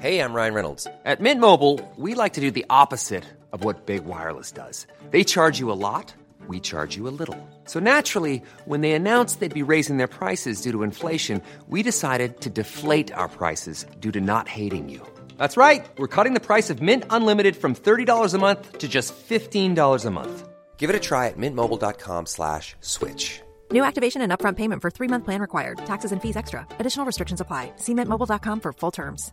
Hey, I'm Ryan Reynolds. At Mint Mobile, we like to do the opposite of what Big Wireless does. They charge you a lot, we charge you a little. So naturally, when they announced they'd be raising their prices due to inflation, we decided to deflate our prices due to not hating you. That's right. We're cutting the price of Mint Unlimited from $30 a month to just $15 a month. Give it a try at mintmobile.com slash switch. New activation and upfront payment for three-month plan required. Taxes and fees extra. Additional restrictions apply. See mintmobile.com for full terms.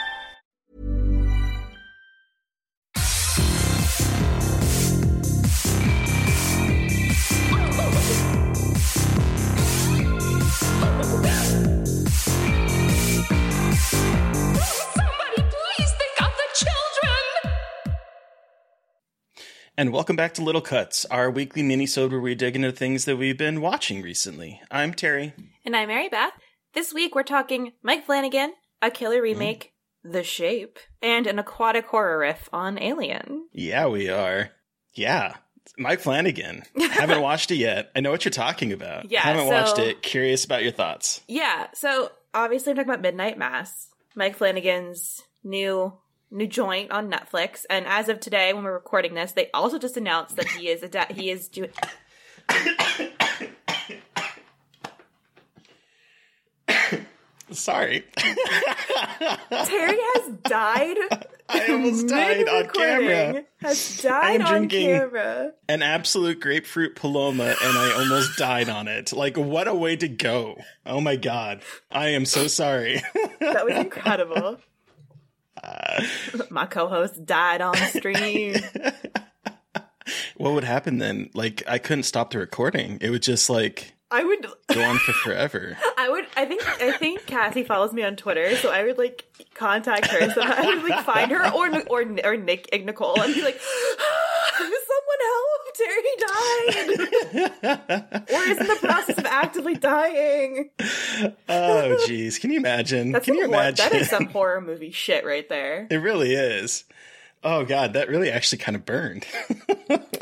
And welcome back to Little Cuts, our weekly mini-sode where we dig into things that we've been watching recently. I'm Terry. And I'm Mary Beth. This week we're talking Mike Flanagan, a killer mm-hmm. remake, The Shape, and an aquatic horror riff on Alien. Yeah, we are. Yeah. Mike Flanagan. Haven't watched it yet. I know what you're talking about. Yeah, Haven't so- watched it. Curious about your thoughts. Yeah, so obviously I'm talking about Midnight Mass, Mike Flanagan's new new joint on Netflix. And as of today, when we're recording this, they also just announced that he is a he is doing. Sorry. Terry has died I almost died on camera. Has died I'm on drinking- camera. An absolute grapefruit paloma, and I almost died on it. Like, what a way to go! Oh my god, I am so sorry. That was incredible. My co-host died on stream. what would happen then? Like, I couldn't stop the recording. It would just like I would go on for forever. I would. I think. I think Cassie follows me on Twitter, so I would like contact her. So I would like find her or or or Nick Nicole and be like, "Someone help! Terry died, or is in the process of actively dying." Oh, jeez, can you imagine? That's can you imagine? that is some horror movie shit right there. It really is. Oh god, that really actually kind of burned.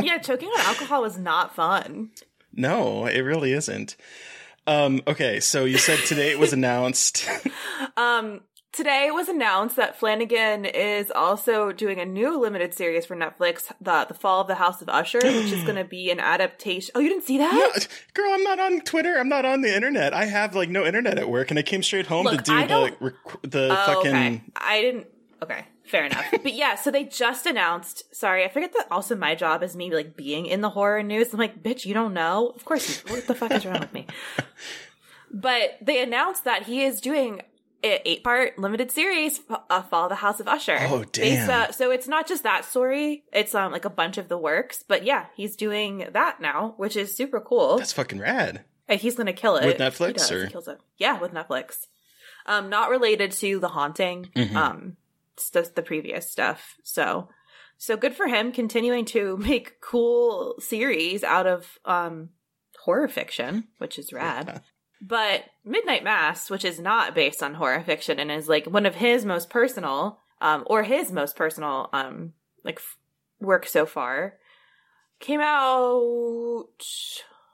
Yeah, choking on alcohol is not fun. no, it really isn't. Um, okay, so you said today it was announced. Um, today it was announced that Flanagan is also doing a new limited series for Netflix, the the Fall of the House of Usher, which is going to be an adaptation. Oh, you didn't see that? No, girl, I'm not on Twitter. I'm not on the internet. I have like no internet at work, and I came straight home Look, to do the rec- the Oh, fucking. okay. I didn't. Okay, fair enough. but yeah, so they just announced. Sorry, I forget that. Also, my job is me like being in the horror news. I'm like, bitch, you don't know? Of course. You, what the fuck is wrong with me? But they announced that he is doing eight part limited series, uh, Fall of the House of Usher. Oh, Based, damn. uh, so it's not just that story; it's um like a bunch of the works. But yeah, he's doing that now, which is super cool. That's fucking rad. And he's gonna kill it With Netflix, He does. or- He kills it. Yeah, with Netflix. Um, not related to the haunting. Mhm. Um, it's just the previous stuff. So, so good for him continuing to make cool series out of um horror fiction, which is rad. But Midnight Mass, which is not based on horror fiction and is like one of his most personal, um, or his most personal, um, like f- work so far, came out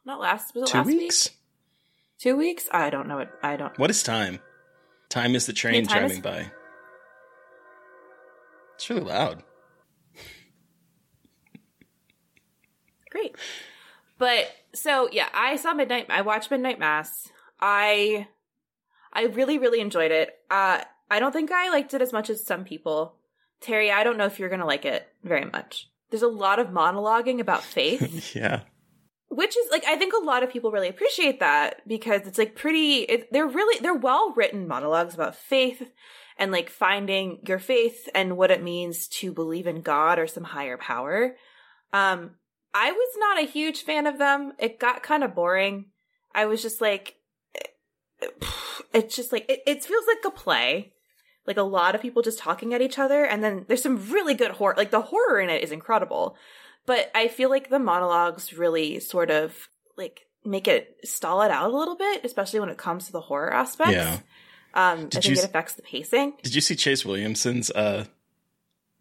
not last was it Two last weeks. week? Two weeks? I don't know. It. I don't. What is time? Time is the train Yeah, driving is- by. It's really loud. Great. But so yeah, I saw Midnight. I watched Midnight Mass. I I really really enjoyed it. Uh, I don't think I liked it as much as some people. Terry, I don't know if you're gonna like it very much. There's a lot of monologuing about faith. Yeah. which is like i think a lot of people really appreciate that because it's like pretty it, they're really they're well written monologues about faith and like finding your faith and what it means to believe in god or some higher power um i was not a huge fan of them it got kind of boring i was just like it's just like it, it feels like a play like a lot of people just talking at each other and then there's some really good horror like the horror in it is incredible but I feel like the monologues really sort of like make it stall it out a little bit, especially when it comes to the horror aspects. Yeah. Um, I Did think you it affects the pacing. Did you see Chase Williamson's uh,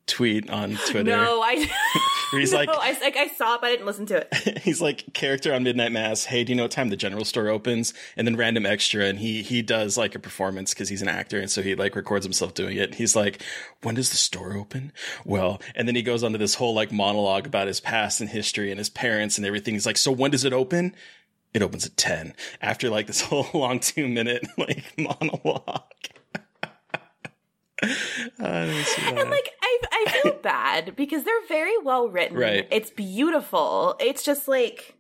tweet on Twitter? No, I. Where he's no, like- I, like I saw it, but I didn't listen to it. he's like character on Midnight Mass. Hey, do you know what time the general store opens? And then random extra, and he he does like a performance because he's an actor, and so he like records himself doing it. He's like, when does the store open? Well, and then he goes on to this whole like monologue about his past and history and his parents and everything. He's like, so when does it open? It opens at ten. After like this whole long two minute like monologue. Uh, let me see that. And like I, I feel bad because they're very well written. Right. It's beautiful. It's just like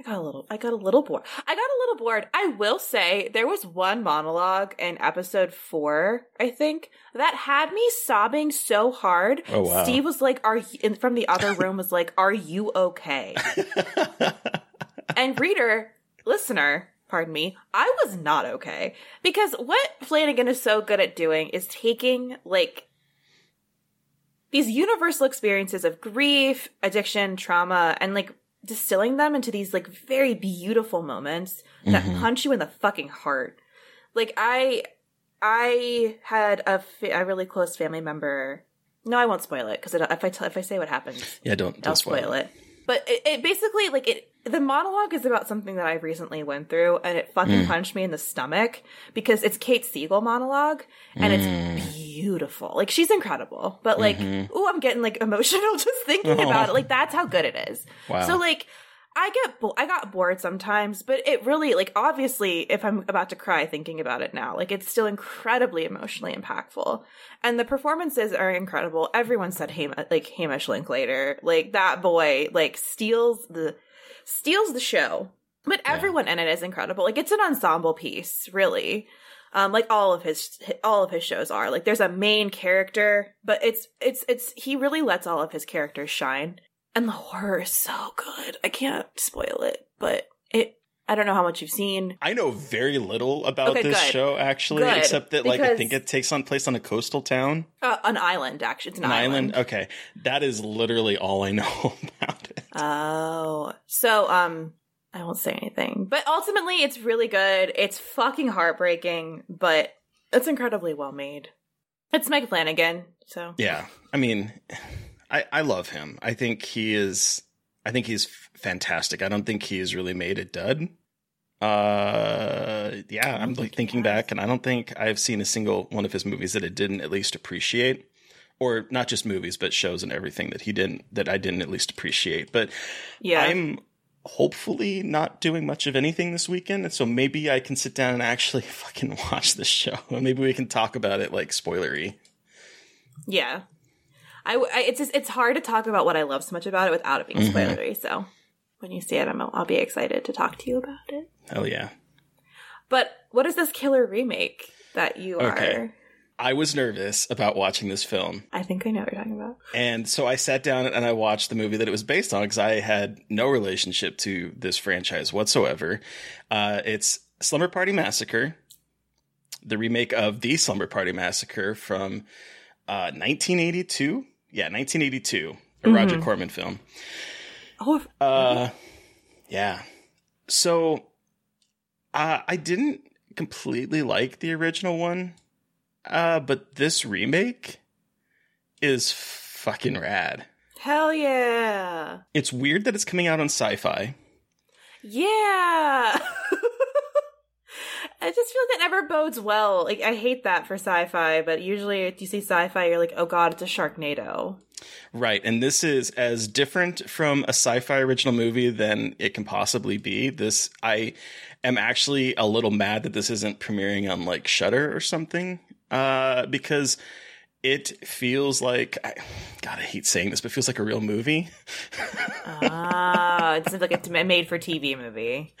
I got a little. I got a little bored. I got a little bored. I will say there was one monologue in episode four, I think, that had me sobbing so hard. Oh, wow. Steve was like, "Are you?" From the other room was like, "Are you okay?" and reader, listener, pardon me, I was not okay because what Flanagan is so good at doing is taking like these universal experiences of grief, addiction, trauma, and like distilling them into these like very beautiful moments that Mhm. punch you in the fucking heart. Like I, I had a, fa- a really close family member. No, I won't spoil it because if I tell, if I say what happens, Yeah, don't don't I'll spoil it. But it, it basically like it. The monologue is about something that I recently went through, and it fucking Mm. punched me in the stomach because it's Kate Siegel monologue, and Mm. it's beautiful. Like she's incredible, but like, Mhm. ooh, I'm getting like emotional just thinking Oh. about it. Like that's how good it is. Wow. So like, I get bo- I got bored sometimes, but it really like obviously if I'm about to cry thinking about it now, like it's still incredibly emotionally impactful. And the performances are incredible. Everyone said Ham- like Hamish Linklater, like that boy like steals the steals the show. But everyone in it is incredible. Like it's an ensemble piece, really. Um, like all of his all of his shows are. Like there's a main character, but it's it's it's he really lets all of his characters shine. And the horror is so good. I can't spoil it, but it I don't know how much you've seen. I know very little about Okay, this good. show actually, Good, except that like I think it takes on place on a coastal town, Uh, an island, actually. It's an, an island. island. Okay, that is literally all I know about it. Oh, so um, I won't say anything, but ultimately, it's really good. It's fucking heartbreaking, but it's incredibly well made. It's Mike Flanagan, so Yeah, I mean, I I love him. I think he is. I think he's fantastic. I don't think he's really made a dud. Uh, yeah, I'm like thinking back, and I don't think I've seen a single one of his movies that I didn't at least appreciate, or not just movies, but shows and everything that he didn't that I didn't at least appreciate. But yeah. I'm hopefully not doing much of anything this weekend, and so maybe I can sit down and actually fucking watch the show, and maybe we can talk about it like spoilery. Yeah. I, I- it's just, it's hard to talk about what I love so much about it without it being Mhm. spoilery. So when you see it, I'm, I'll be excited to talk to you about it. Hell yeah. But what is this killer remake that you Okay. are? I was nervous about watching this film. I think I know what you're talking about. And so I sat down and I watched the movie that it was based on because I had no relationship to this franchise whatsoever. Uh, it's Slumber Party Massacre, the remake of The Slumber Party Massacre from uh, 1982. Yeah, 1982, a Roger Mhm. Corman film. Oh, Uh, yeah. So, uh, I didn't completely like the original one, uh, but this remake is fucking rad. hell yeah. It's weird that it's coming out on SyFy. Yeah. I just feel like that never bodes well. Like I hate that for SyFy, but usually if you see SyFy, you're like, oh god, it's a Sharknado. Right, and this is as different from a SyFy original movie than it can possibly be. This I am actually a little mad that this isn't premiering on like Shudder or something, uh, because it feels like I, God, I hate saying this, but it feels like a real movie. ah, it's like a made for TV movie.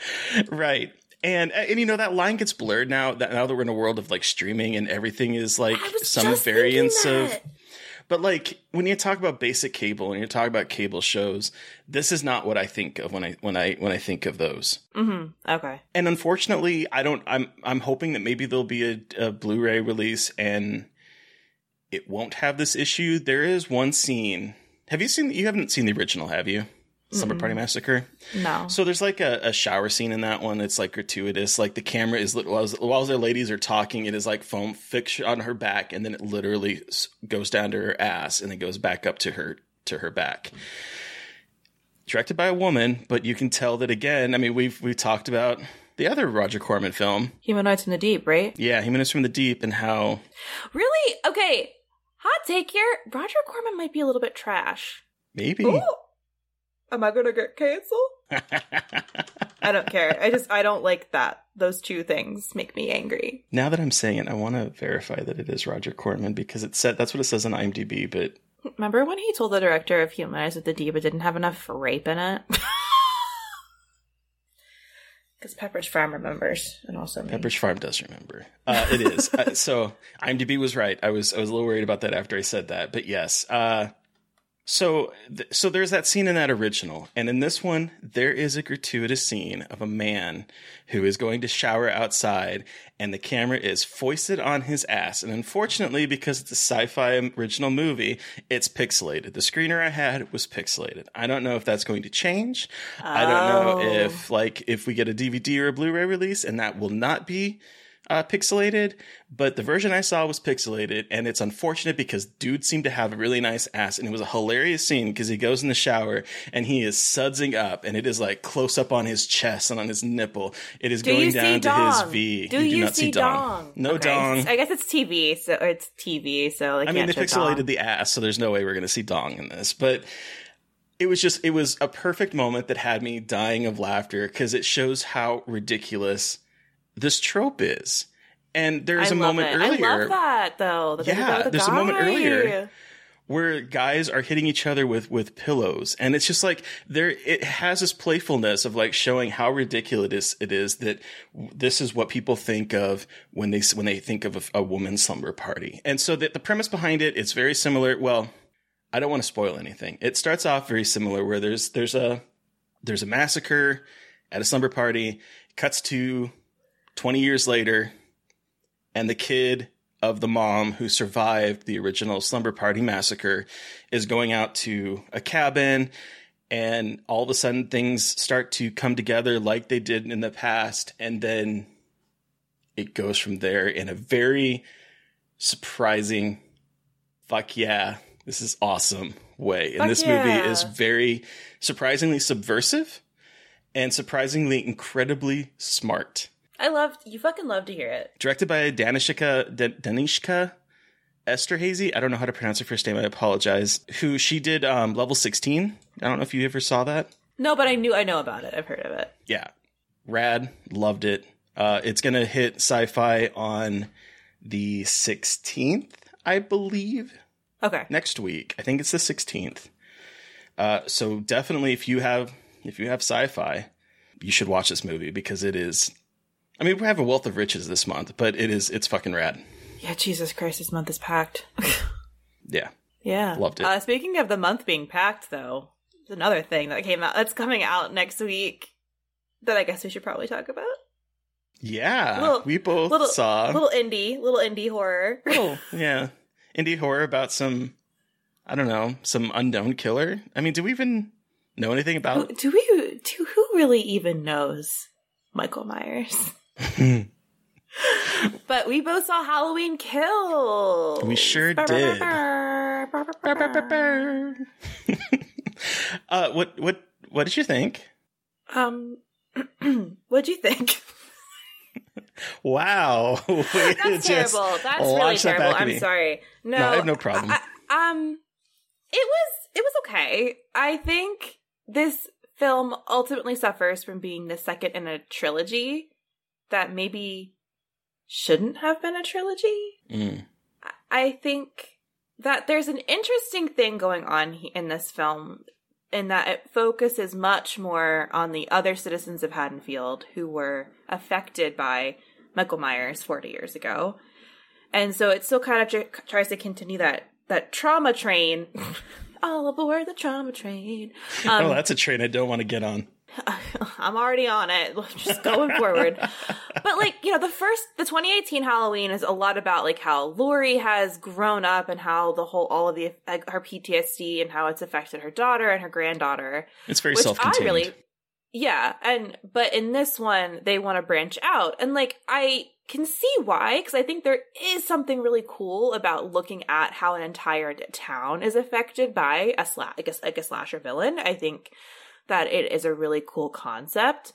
right. And and you know that line gets blurred now that now that we're in a world of like streaming and everything is like some just variance of. But like when you talk about basic cable and you talk about cable shows, this is not what I think of when I when I when I think of those. Mm-hmm. Okay. And unfortunately, I don't. I'm I'm hoping that maybe there'll be a, a Blu-ray release and it won't have this issue. There is one scene. Have you seen? You haven't seen the original, have you? Slumber Party Massacre. No. So there's like a, a shower scene in that one. It's like gratuitous. Like the camera is while, while their ladies are talking, it is like foam fixed on her back, and then it literally goes down to her ass, and then goes back up to her to her back. Directed by a woman, but you can tell that again. I mean, we've we've talked about the other Roger Corman film, Humanoids from the Deep, right? yeah, Humans from the Deep, and how Really? Okay. Hot take here. Roger Corman might be a little bit trash. maybe Ooh. Am I gonna get canceled? I don't care. I just I don't like that. Those two things make me angry. now that I'm saying it, I want to verify that it is Roger Corman because it said that's what it says on IMDb, but Remember when he told the director of Humanize with the D but didn't have enough rape in it? Because Pepperidge Farm remembers, and also me. Pepperidge Farm does remember. Uh, it is. uh, so IMDb was right. I was I was a little worried about that after I said that, but yes. Uh, so th- so there's that scene in that original, and in this one there is a gratuitous scene of a man who is going to shower outside, and the camera is foisted on his ass. And unfortunately, because it's a SyFy original movie, it's pixelated. The screener I had was pixelated. I don't know if that's going to change. I don't know Oh. if like if we get a DVD or a Blu-ray release, and that will not be uh, pixelated, but the version I saw was pixelated, and it's unfortunate because dude seemed to have a really nice ass, and it was a hilarious scene because he goes in the shower and he is sudsing up, and it is like close up on his chest and on his nipple. It is Do going down to dong? his V. Do you, you, not see, see dong? No Okay. dong. I guess it's TV, so it's TV, so I, I mean, they pixelated dong. the ass, so there's no way we're going to see dong in this. But it was just it was a perfect moment that had me dying of laughter because it shows how ridiculous this trope is. And there's I a moment it. earlier. I love that though. that they did that Yeah, the there's a moment earlier where guys are hitting each other with with pillows and it's just like there it has this playfulness of like showing how ridiculous it is that this is what people think of when they when they think of a, a woman's slumber party and so that the premise behind it it's very similar well i don't want to spoil anything it starts off very similar where there's there's a there's a massacre at a slumber party cuts to 20 years later and the kid of the mom who survived the original slumber party massacre is going out to a cabin and all of a sudden things start to come together like they did in the past and then it goes from there in a very surprising fuck yeah this is awesome way. And Fuck this movie is very surprisingly subversive and surprisingly incredibly smart I love you. Fucking love to hear it. directed by Danishka D- Danishka Esterhazy. I don't know how to pronounce her first name. I apologize. Who she did um, level sixteen. I don't know if you ever saw that. No, but I knew I know about it. I've heard of it. Yeah, rad. Loved it. Uh, it's gonna hit SyFy on the sixteenth, I believe. Okay. Next week, I think it's the sixteenth. Uh, so definitely, if you have if you have SyFy, you should watch this movie because it is. I mean, we have a wealth of riches this month, but it is it's fucking rad. Yeah, Jesus Christ, this month is packed. Yeah. yeah, Loved it. Uh, speaking of the month being packed, though, there's another thing that came out that's coming out next week that I guess we should probably talk about. Yeah, Little- we both little saw little indie, little indie horror. little, yeah, indie horror about some, I don't know, some unknown killer. I mean, do we even know anything about? do we? Do who really even knows Michael Myers? but we both saw Halloween Kills. We sure did. uh, what what what did you think? Um, what'd you think? Wow, That's just terrible. That's really launch that terrible. I'm sorry. No, No, I have no problem. I- I- um, it was it was okay. I think this film ultimately suffers from being the second in a trilogy that maybe shouldn't have been a trilogy. Mm. I think that there's an interesting thing going on in this film in that it focuses much more on the other citizens of Haddonfield who were affected by Michael Myers 40 years ago. And so it still kind of tr- tries to continue that that trauma train. All aboard the trauma train. Um, oh, that's a train I don't want to get on. I'm already on it. Just going forward. But like, you know, the first the 2018 Halloween is a lot about like how Laurie has grown up and how the whole all of the like, her PTSD and how it's affected her daughter and her granddaughter. It's very which self-contained. I really Yeah, and but in this one they want to branch out and like I can see why cuz I think there is something really cool about looking at how an entire town is affected by a sla- I guess like a slasher villain. I think that it is a really cool concept.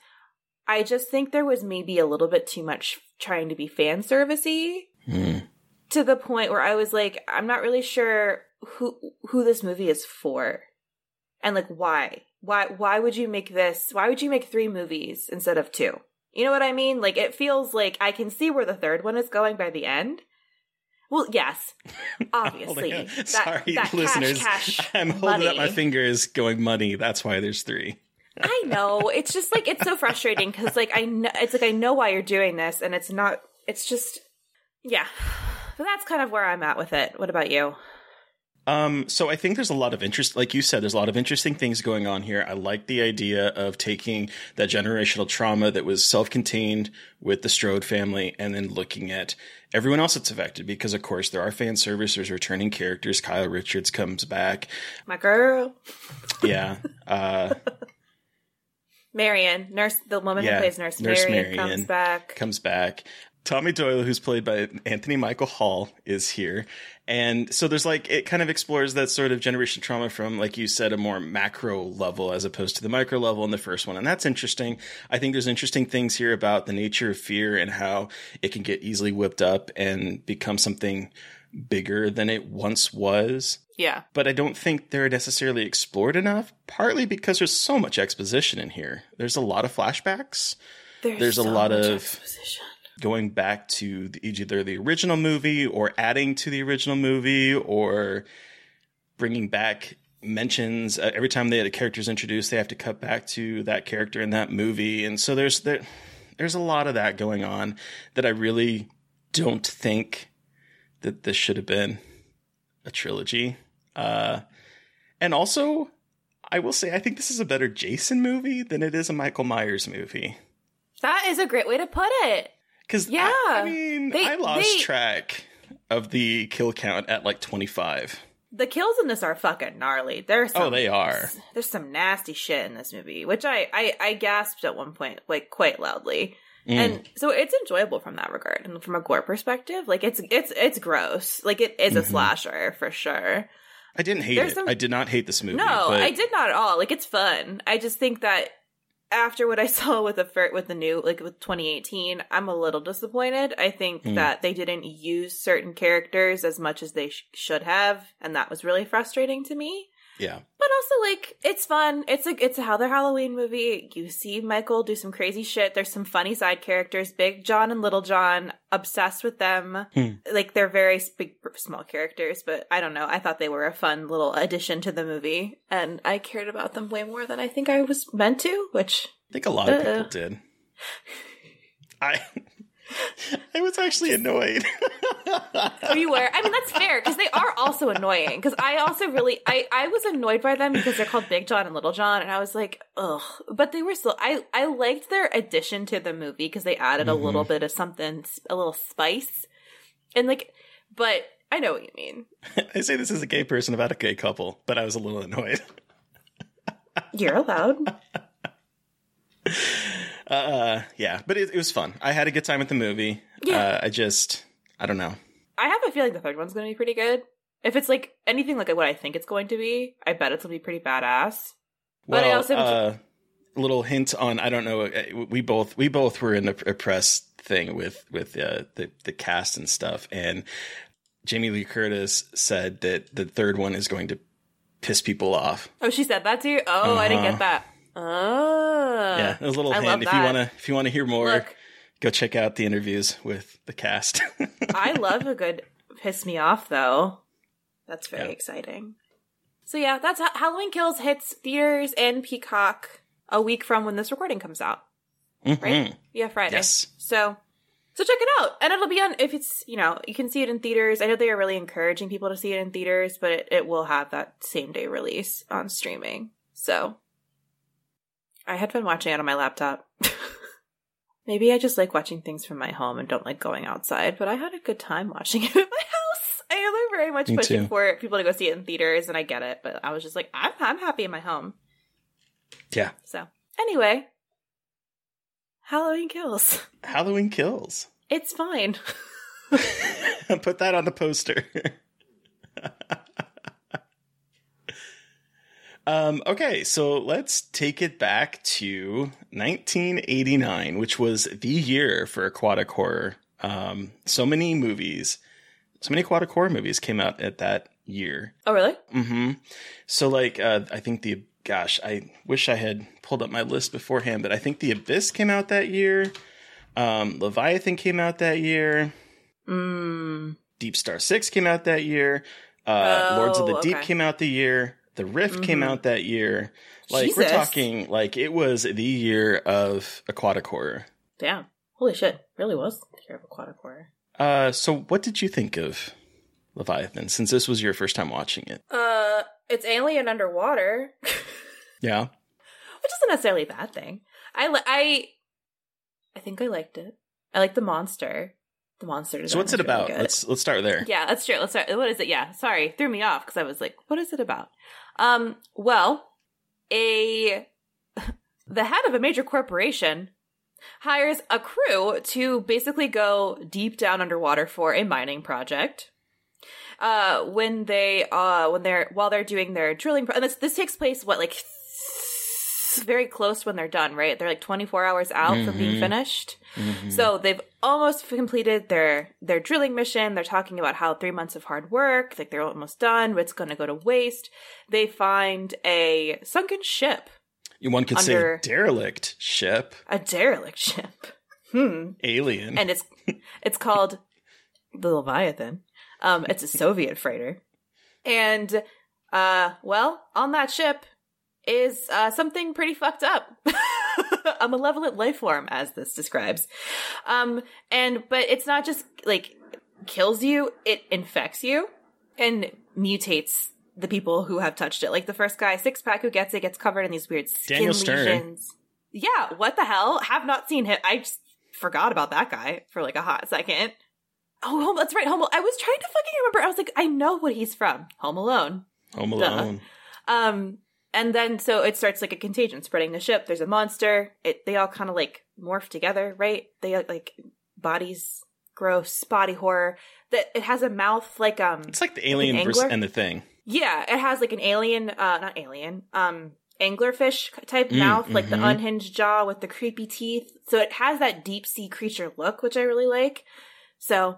I just think there was maybe a little bit too much trying to be fan servicey Hmm. to the point where I was like, I'm not really sure who who this movie is for, and like why why why would you make this? Why would you make three movies instead of two? You know what I mean? Like it feels like I can see where the third one is going by the end. Well, yes, obviously. That- Sorry, that cash, listeners. cash I'm holding up my fingers, going money. That's why there's three. I know. It's just like it's so frustrating because like I know it's like I know why you're doing this, and it's not. It's just yeah. But that's kind of where I'm at with it. What about you? Um, so I think there's a lot of interest, like you said, there's a lot of interesting things going on here. I like the idea of taking that generational trauma that was self-contained with the Strode family and then looking at everyone else that's affected because of course there are fan service, there's returning characters. Kyle Richards comes back. My girl, Yeah. Uh, Marion, nurse, the woman Yeah, who plays Nurse, Nurse Marion, Marion. comes back. comes back. Tommy Doyle, who's played by Anthony Michael Hall, is here. And so there's like, it kind of explores that sort of generation trauma from, like you said, a more macro level as opposed to the micro level in the first one. And that's interesting. I think there's interesting things here about the nature of fear and how it can get easily whipped up and become something bigger than it once was. Yeah. But I don't think they're necessarily explored enough, partly because there's so much exposition in here. There's a lot of flashbacks. There's, a so lot much of exposition. Going back to the, either the original movie or adding to the original movie or bringing back mentions. Uh, every time they had a character's introduced they have to cut back to that character in that movie. And so there's there, there's a lot of that going on that I really don't think that this should have been a trilogy. Uh and also I will say I think this is a better Jason movie than it is a Michael Myers movie. That is a great way to put it. Because Yeah. I, I mean They- I lost they- track of the kill count at like 25 The kills in this are fucking gnarly. There's oh they are there's some nasty shit in this movie, which I I, I gasped at one point like quite loudly. Mm. And so it's enjoyable from that regard, and from a gore perspective, like it's it's it's gross. Like it is a Mhm. slasher for sure. I didn't hate There's it. some- I did not hate this movie. No, but I did not at all. Like it's fun. I just think that after what I saw with the with the new like with 2018, I'm a little disappointed. I think Hmm. that they didn't use certain characters as much as they sh- should have, and that was really frustrating to me. Yeah. But also, like, it's fun. It's a it's a how the Halloween movie. You see Michael do some crazy shit. There's some funny side characters. Big John and Little John, obsessed with them. Hmm. Like they're very big, small characters, but I don't know. I thought they were a fun little addition to the movie, and I cared about them way more than I think I was meant to. Which I think a lot of Uh. people did. I I was actually annoyed. oh, you were. I mean, that's fair because they are also annoying. Because I also really, I I was annoyed by them because they're called Big John and Little John, and I was like, ugh. But they were still. I I liked their addition to the movie because they added a Mhm. little bit of something, a little spice, and like. But I know what you mean. I say this as a gay person about a gay couple, but I was a little annoyed. You're allowed. Uh, yeah, but it, it was fun. I had a good time at the movie. Yeah. Uh, I just, I don't know. I have a feeling the third one's going to be pretty good. If it's like anything like what I think it's going to be, I bet it's going to be pretty badass. But I Well, also- uh, a little hint on I don't know. uh, We both we both were in a, a press thing with with uh, the the cast and stuff, and Jamie Lee Curtis said that the third one is going to piss people off. Oh, she said that too. Oh, I didn't Uh-huh. get that. Oh, yeah, it was a little I hint. If you want to if you want to hear more, Look. go check out the interviews with the cast. I love a good piss me off though. That's very Yeah. exciting. So yeah, that's how Halloween Kills hits theaters and Peacock a week from when this recording comes out. Right? Mhm. Yeah, Friday. Yes. So so check it out. And it'll be on if it's you know, you can see it in theaters. I know they are really encouraging people to see it in theaters, but it, it will have that same day release on streaming. So I had fun watching it on my laptop. Maybe I just like watching things from my home and don't like going outside, but I had a good time watching it at my house. I know they're very much Me pushing too. for people to go see it in theaters, and I get it, but I was just like, I'm I'm happy in my home. Yeah, So anyway, Halloween kills. Halloween Kills. It's fine. Put that on the poster. Um, okay, so let's take it back to 1989, which was the year for aquatic horror. Um, so many movies, so many aquatic horror movies came out at that year. Oh really? hmm So, like, uh, I think the gosh, I wish I had pulled up my list beforehand, but I think the Abyss came out that year. Um, Leviathan came out that year. Mm. Deep Star Six came out that year. Uh, Lords of the Oh, Deep came out the year. The Rift came Mhm. out that year. Like we're talking, like it was the year of aquatic horror. Damn. Holy shit. Really was the year of aquatic horror. Uh, so what did you think of Leviathan? Since this was your first time watching it, Uh, it's alien underwater, yeah. which isn't necessarily a bad thing. I li- I I think I liked it. I like the monster. The monster. So what's it really about? good. Let's let's start there. Yeah, that's true. Let's start. What is it? Yeah, sorry, threw me off because I was like, "What is it about?" Um, well, a the head of a major corporation hires a crew to basically go deep down underwater for a mining project. Uh, when they uh when they're while they're doing their drilling, pro- and this this takes place what like very close when they're done, right? They're like 24 hours out from being Mhm. finished. Mhm. So they've almost completed their their drilling mission. They're talking about how three months of hard work, like they're almost done, it's going to go to waste. They find a sunken ship, You one could say derelict ship, a derelict ship. Hmm. alien. And it's it's called the Leviathan. Um, it's a Soviet freighter, and uh, well, on that ship is uh, something pretty fucked up. a malevolent life form, as this describes. Um, and but it's not just like kills you; it infects you and mutates the people who have touched it. Like the first guy, six pack, who gets it, gets covered in these weird skin Daniel Stern. lesions. Yeah, what the hell? Have not seen him. I just forgot about that guy for like a hot second. Oh, Home, that's right. Home. I was trying to fucking remember. I was like, I know what he's from. Home Alone. Home Duh. Alone. Um, and then so it starts like a contagion spreading the ship. There's a monster. It they all kind of like morph together, right? They like bodies, gross body horror. That it has a mouth like um. It's like the alien an versus and the thing. Yeah, it has like an alien, uh, not alien, um, anglerfish type Mm, mouth, like the mhm. unhinged jaw with the creepy teeth. So it has that deep sea creature look, which I really like. So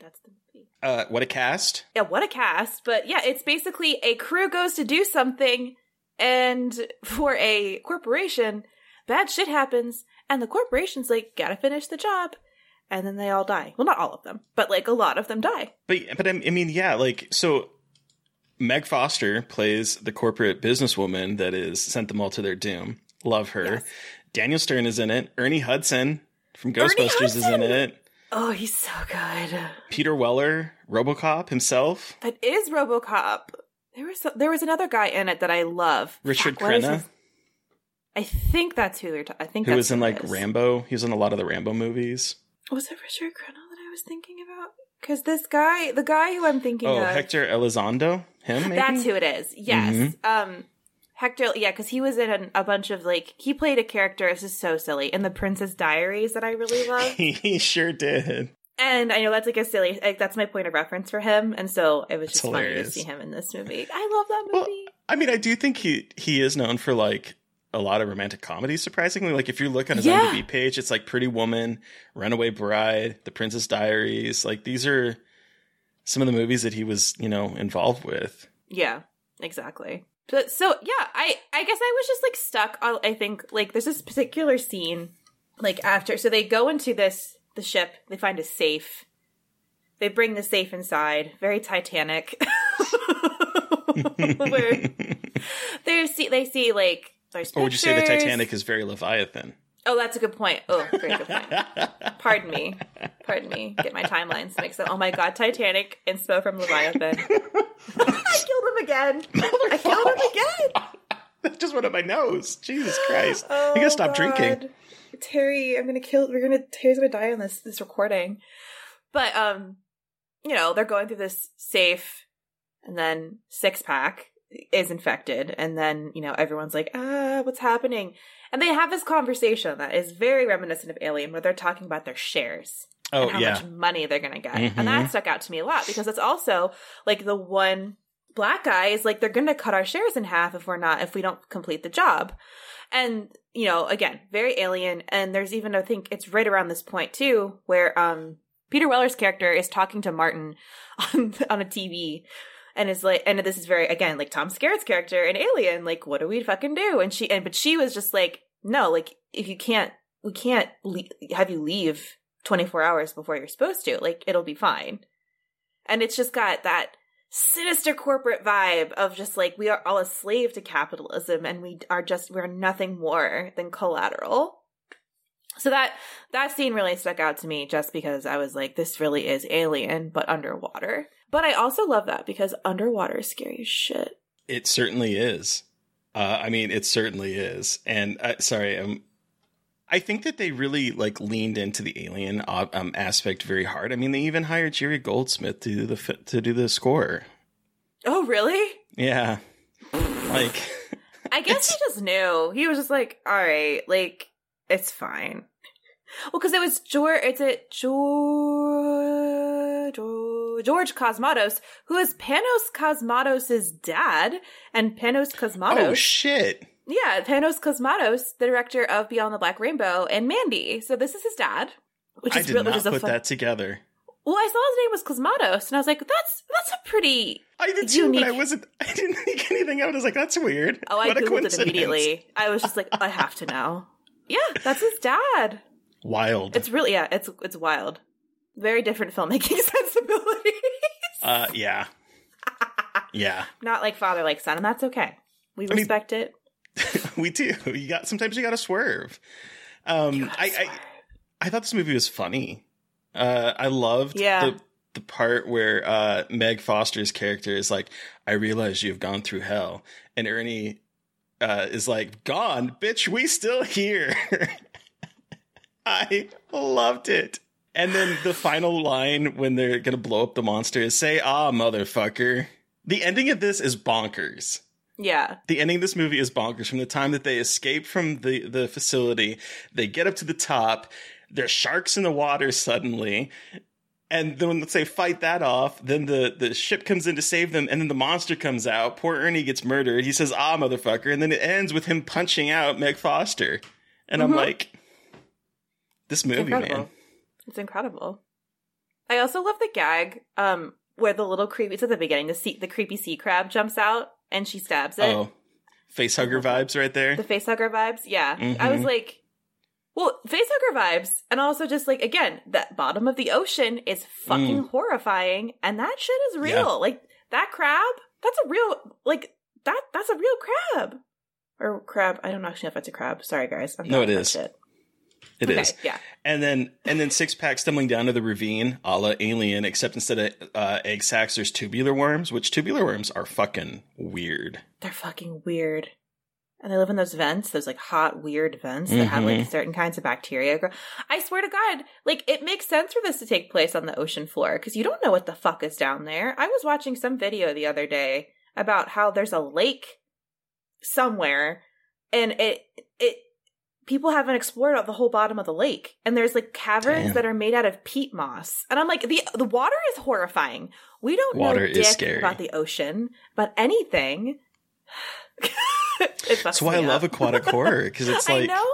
that's the movie. Uh, what a cast! Yeah, what a cast. But yeah, it's basically a crew goes to do something, and for a corporation, bad shit happens, and the corporation's like, gotta finish the job. And then they all die. Well, not all of them, but like a lot of them die. But but I mean, yeah, like so. Meg Foster plays the corporate businesswoman that is sent them all to their doom. Love her. Yes. Daniel Stern is in it. Ernie Hudson from Ghostbusters is in it. Oh, he's so good. Peter Weller, RoboCop himself. That is RoboCop. There was there was another guy in it that I love. Richard Fuck, Crenna, I think that's who they're. Ta- I think who was in like. Rambo. He was in a lot of the Rambo movies. Was it Richard Crenna that I was thinking about? Because this guy, the guy who I'm thinking Oh, of, Hector Elizondo. Him, maybe? that's who it is. Yes, Mhm. um, Hector. Yeah, because he was in an, a bunch of like he played a character. This is so silly in the Princess Diaries that I really love. he sure did. And I know that's like a silly, like that's my point of reference for him, and so it was just funny to see him in this movie. I love that Well, movie. I mean, I do think he he is known for like a lot of romantic comedies. Surprisingly, like if you look on his Yeah. IMDb page, it's like Pretty Woman, Runaway Bride, The Princess Diaries. Like these are some of the movies that he was, you know, involved with. Yeah, exactly. But so yeah, I I guess I was just like stuck. on I think like there's this particular scene, like after so they go into this the ship, they find a safe. They bring the safe inside, very Titanic. Where they see they see like there's Or would you say the. Titanic is very Leviathan? Oh, that's a good point. Oh, very good point. Pardon me. Pardon me. Get my timelines mixed up. Oh my god, Titanic, inspo from Leviathan. I killed him again. I killed him again. That just went up my nose. Jesus Christ! Oh, I gotta stop God. drinking. Terry, I'm gonna kill. We're gonna. Terry's gonna die on this this recording. But um, you know, they're going through this safe, and then six pack is infected, and then you know everyone's like, ah, what's happening? And they have this conversation that is very reminiscent of Alien, where they're talking about their shares Oh and how yeah, much money they're gonna get, Mhm. and that stuck out to me a lot because it's also like the one black guy is like they're gonna cut our shares in half if we're not if we don't complete the job and you know again very alien. And there's even i think it's right around this point too where um peter weller's character is talking to martin on on a tv and is like and this is very again like tom skerritt's character in alien like what do we fucking do? And she and but she was just like no like if you can't we can't le- have you leave 24 hours before you're supposed to like it'll be fine. And it's just got that sinister corporate vibe of just like we are all a slave to capitalism and we are just we're nothing more than collateral so that that scene really stuck out to me just because i was like this really is alien but underwater but i also love that because underwater is scary as shit it certainly is. Uh, I mean, it certainly is. And uh, sorry, um, I think that they really like leaned into the alien uh, um, aspect very hard. I mean, they even hired Jerry Goldsmith to do the to do the score. oh really Yeah, like i guess he just knew he was just like all right like it's fine well because it was george it's a george george cosmatos who is panos cosmatos' dad and panos cosmatos oh shit. Yeah, Panos Cosmatos, the director of Beyond the Black Rainbow and Mandy. So this is his dad. Which I is did real- which not is put fun- that together. Well, I saw his name was Cosmatos, and I was like, "That's that's a pretty." I did too, unique. but I wasn't. I didn't think anything of it. I was like, "That's weird." Oh, I what googled it immediately. I was just like, I have to know. Yeah, that's his dad. Wild. It's really yeah, it's it's wild. Very different filmmaking sensibilities. uh, yeah, yeah. Not like father like son, and that's okay. We mean- respect it. we do. You got sometimes you got to swerve. Um, I, I I thought this movie was funny. Uh, I loved Yeah. the the part where uh, Meg Foster's character is like, "I realize you've gone through hell," and Ernie uh, is like, "Gone, bitch. We still here." I loved it. And then the final line when they're gonna blow up the monster is, "Say ah, motherfucker." The ending of this is bonkers Yeah. the ending of this movie is bonkers from the time that they escape from the, the facility they get up to the top there's sharks in the water suddenly and then when say fight that off then the, the ship comes in to save them and then the monster comes out poor ernie gets murdered he says ah motherfucker and then it ends with him punching out meg foster and i'm Mhm. like this movie incredible. man It's incredible. I also love the gag um where the little creepy it's at the beginning, the sea, the creepy sea crab jumps out and she stabs it. oh face hugger vibes right there The facehugger vibes. Yeah. I was Mhm. like well, facehugger vibes, and also just like again, that bottom of the ocean is fucking horrifying, and that shit is real. Mm. Yeah. Like that crab, that's a real like that. That's a real crab or crab. I don't actually know if that's a crab. Sorry, guys. I'm No, not it is. Shit. It is. Okay, yeah. And then and then six pack stumbling down to the ravine, a la alien, except instead of uh, egg sacs, there's tubular worms, which tubular worms are fucking weird. They're fucking weird. And they live in those vents, those like hot, weird vents that have like Mhm. certain kinds of bacteria. grow- I swear to God, like it makes sense for this to take place on the ocean floor because you don't know what the fuck is down there. I was watching some video the other day about how there's a lake somewhere and it, it, people haven't explored out the whole bottom of the lake and there's like caverns Damn. that are made out of peat moss. And I'm like, the, the water is horrifying. We don't Water know is scary. about the ocean, but anything. That's why I me love aquatic horror because it's I like know.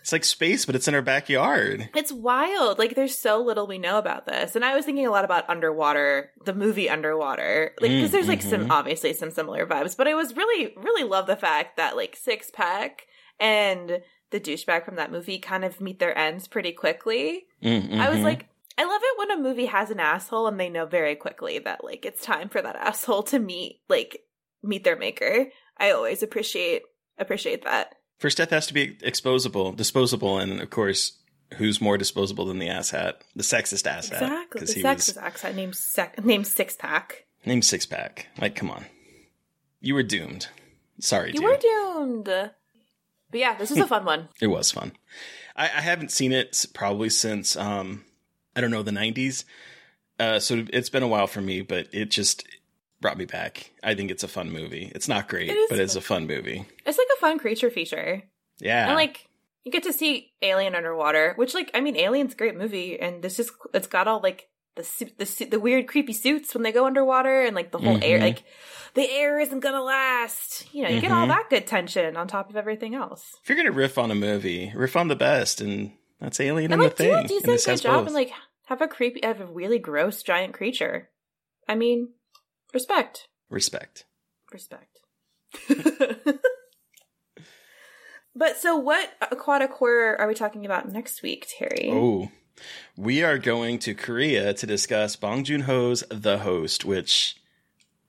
it's like space, but it's in our backyard. It's wild. Like there's so little we know about this. And I was thinking a lot about Underwater, the movie Underwater. Like because Mm, there's like some mhm. obviously some similar vibes, but I was really really love the fact that like Six Pack and the douchebag from that movie kind of meet their ends pretty quickly. Mm, I was mhm. like I love it when a movie has an asshole and they know very quickly that like it's time for that asshole to meet like meet their maker. I always appreciate appreciate that. first death has to be exposable, disposable, and of course, who's more disposable than the asshat? The sexist asshat. Exactly. The he sexist was accent named sec- named Six Pack. named Six Pack. Like, come on, you were doomed. Sorry, You dude. were doomed. But yeah, this was a fun one. It was fun. I, I haven't seen it probably since um I don't know the '90s. Uh, so it's been a while for me, but it just brought me back. I think it's a fun movie. It's not great, It is but it's a fun. fun movie. It's like a fun creature feature. Yeah, And like you get to see Alien underwater, which like I mean Alien's a great movie and this is it's got all like the suit, the suit, the weird creepy suits when they go underwater and like the whole air Mhm. like the air isn't to last. You know, you get all Mhm. that good tension on top of everything else. if you're gonna riff on a movie, riff on the best, and that's Alien and and like the do Thing. a decent good job both. and like have a creepy have a really gross giant creature. I mean, respect. respect. Respect. but so what aquatic horror are we talking about next week, Terry? Oh, we are going to Korea to discuss Bong Joon Ho's The Host, which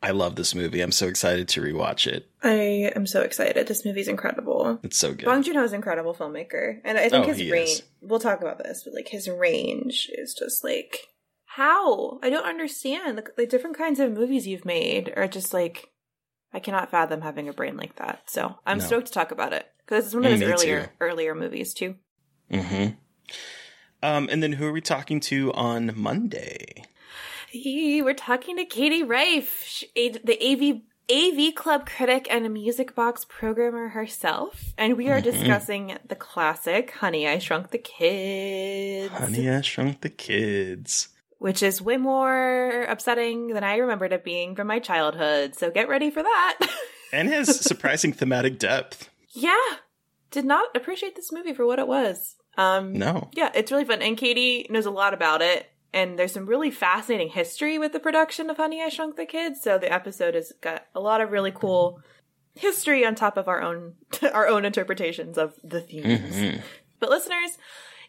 I love this movie. I'm so excited to rewatch it. I am so excited. This movie's incredible. It's so good. Bong Joon-ho is an incredible filmmaker, and I think Oh, his range. is. We'll talk about this, but like his range is just like how I don't understand the, the different kinds of movies you've made are just like I cannot fathom having a brain like that. So I'm No. stoked to talk about it because it's one of Mm, his me earlier too. earlier movies too. hmm Um, and then who are we talking to on Monday? We're talking to Katie Rife, the AV AV Club critic and a music box programmer herself, and we are Mhm. discussing the classic "Honey, I Shrunk the Kids," Honey, I Shrunk the Kids. which is way more upsetting than I remembered it being from my childhood. So get ready for that. And has surprising thematic depth. Yeah. Did not appreciate this movie for what it was. Um No. Yeah, it's really fun. And Katie knows a lot about it. And there's some really fascinating history with the production of Honey I Shrunk the Kids. So the episode has got a lot of really cool history on top of our own our own interpretations of the themes. Mhm. But listeners,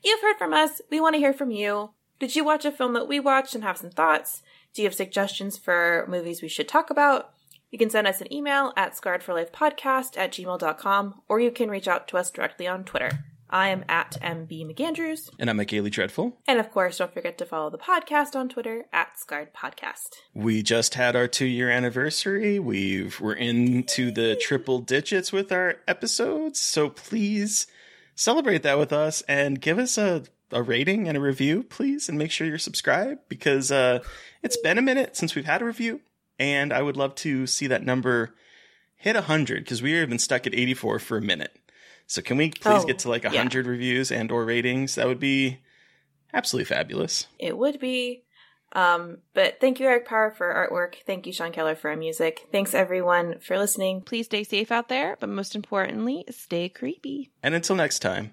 you've heard from us. We want to hear from you. Did you watch a film that we watched and have some thoughts? Do you have suggestions for movies we should talk about? You can send us an email at scarredforlifepodcast at gmail.com or you can reach out to us directly on Twitter. I am at MB McAndrews. And I'm Gailey Dreadful. And of course, don't forget to follow the podcast on Twitter at Scarred Podcast. We just had our two year anniversary. We've we're into the triple digits with our episodes. So please celebrate that with us and give us a, a rating and a review, please, and make sure you're subscribed because uh, it's been a minute since we've had a review, and I would love to see that number hit hundred because we have been stuck at 84 for a minute. So can we please Oh, get to like yeah. hundred reviews and or ratings? That would be absolutely fabulous. It would be. Um, but thank you, Eric Power, for artwork. Thank you, Sean Keller, for our music. Thanks, everyone, for listening. Please stay safe out there, but most importantly, stay creepy. And until next time.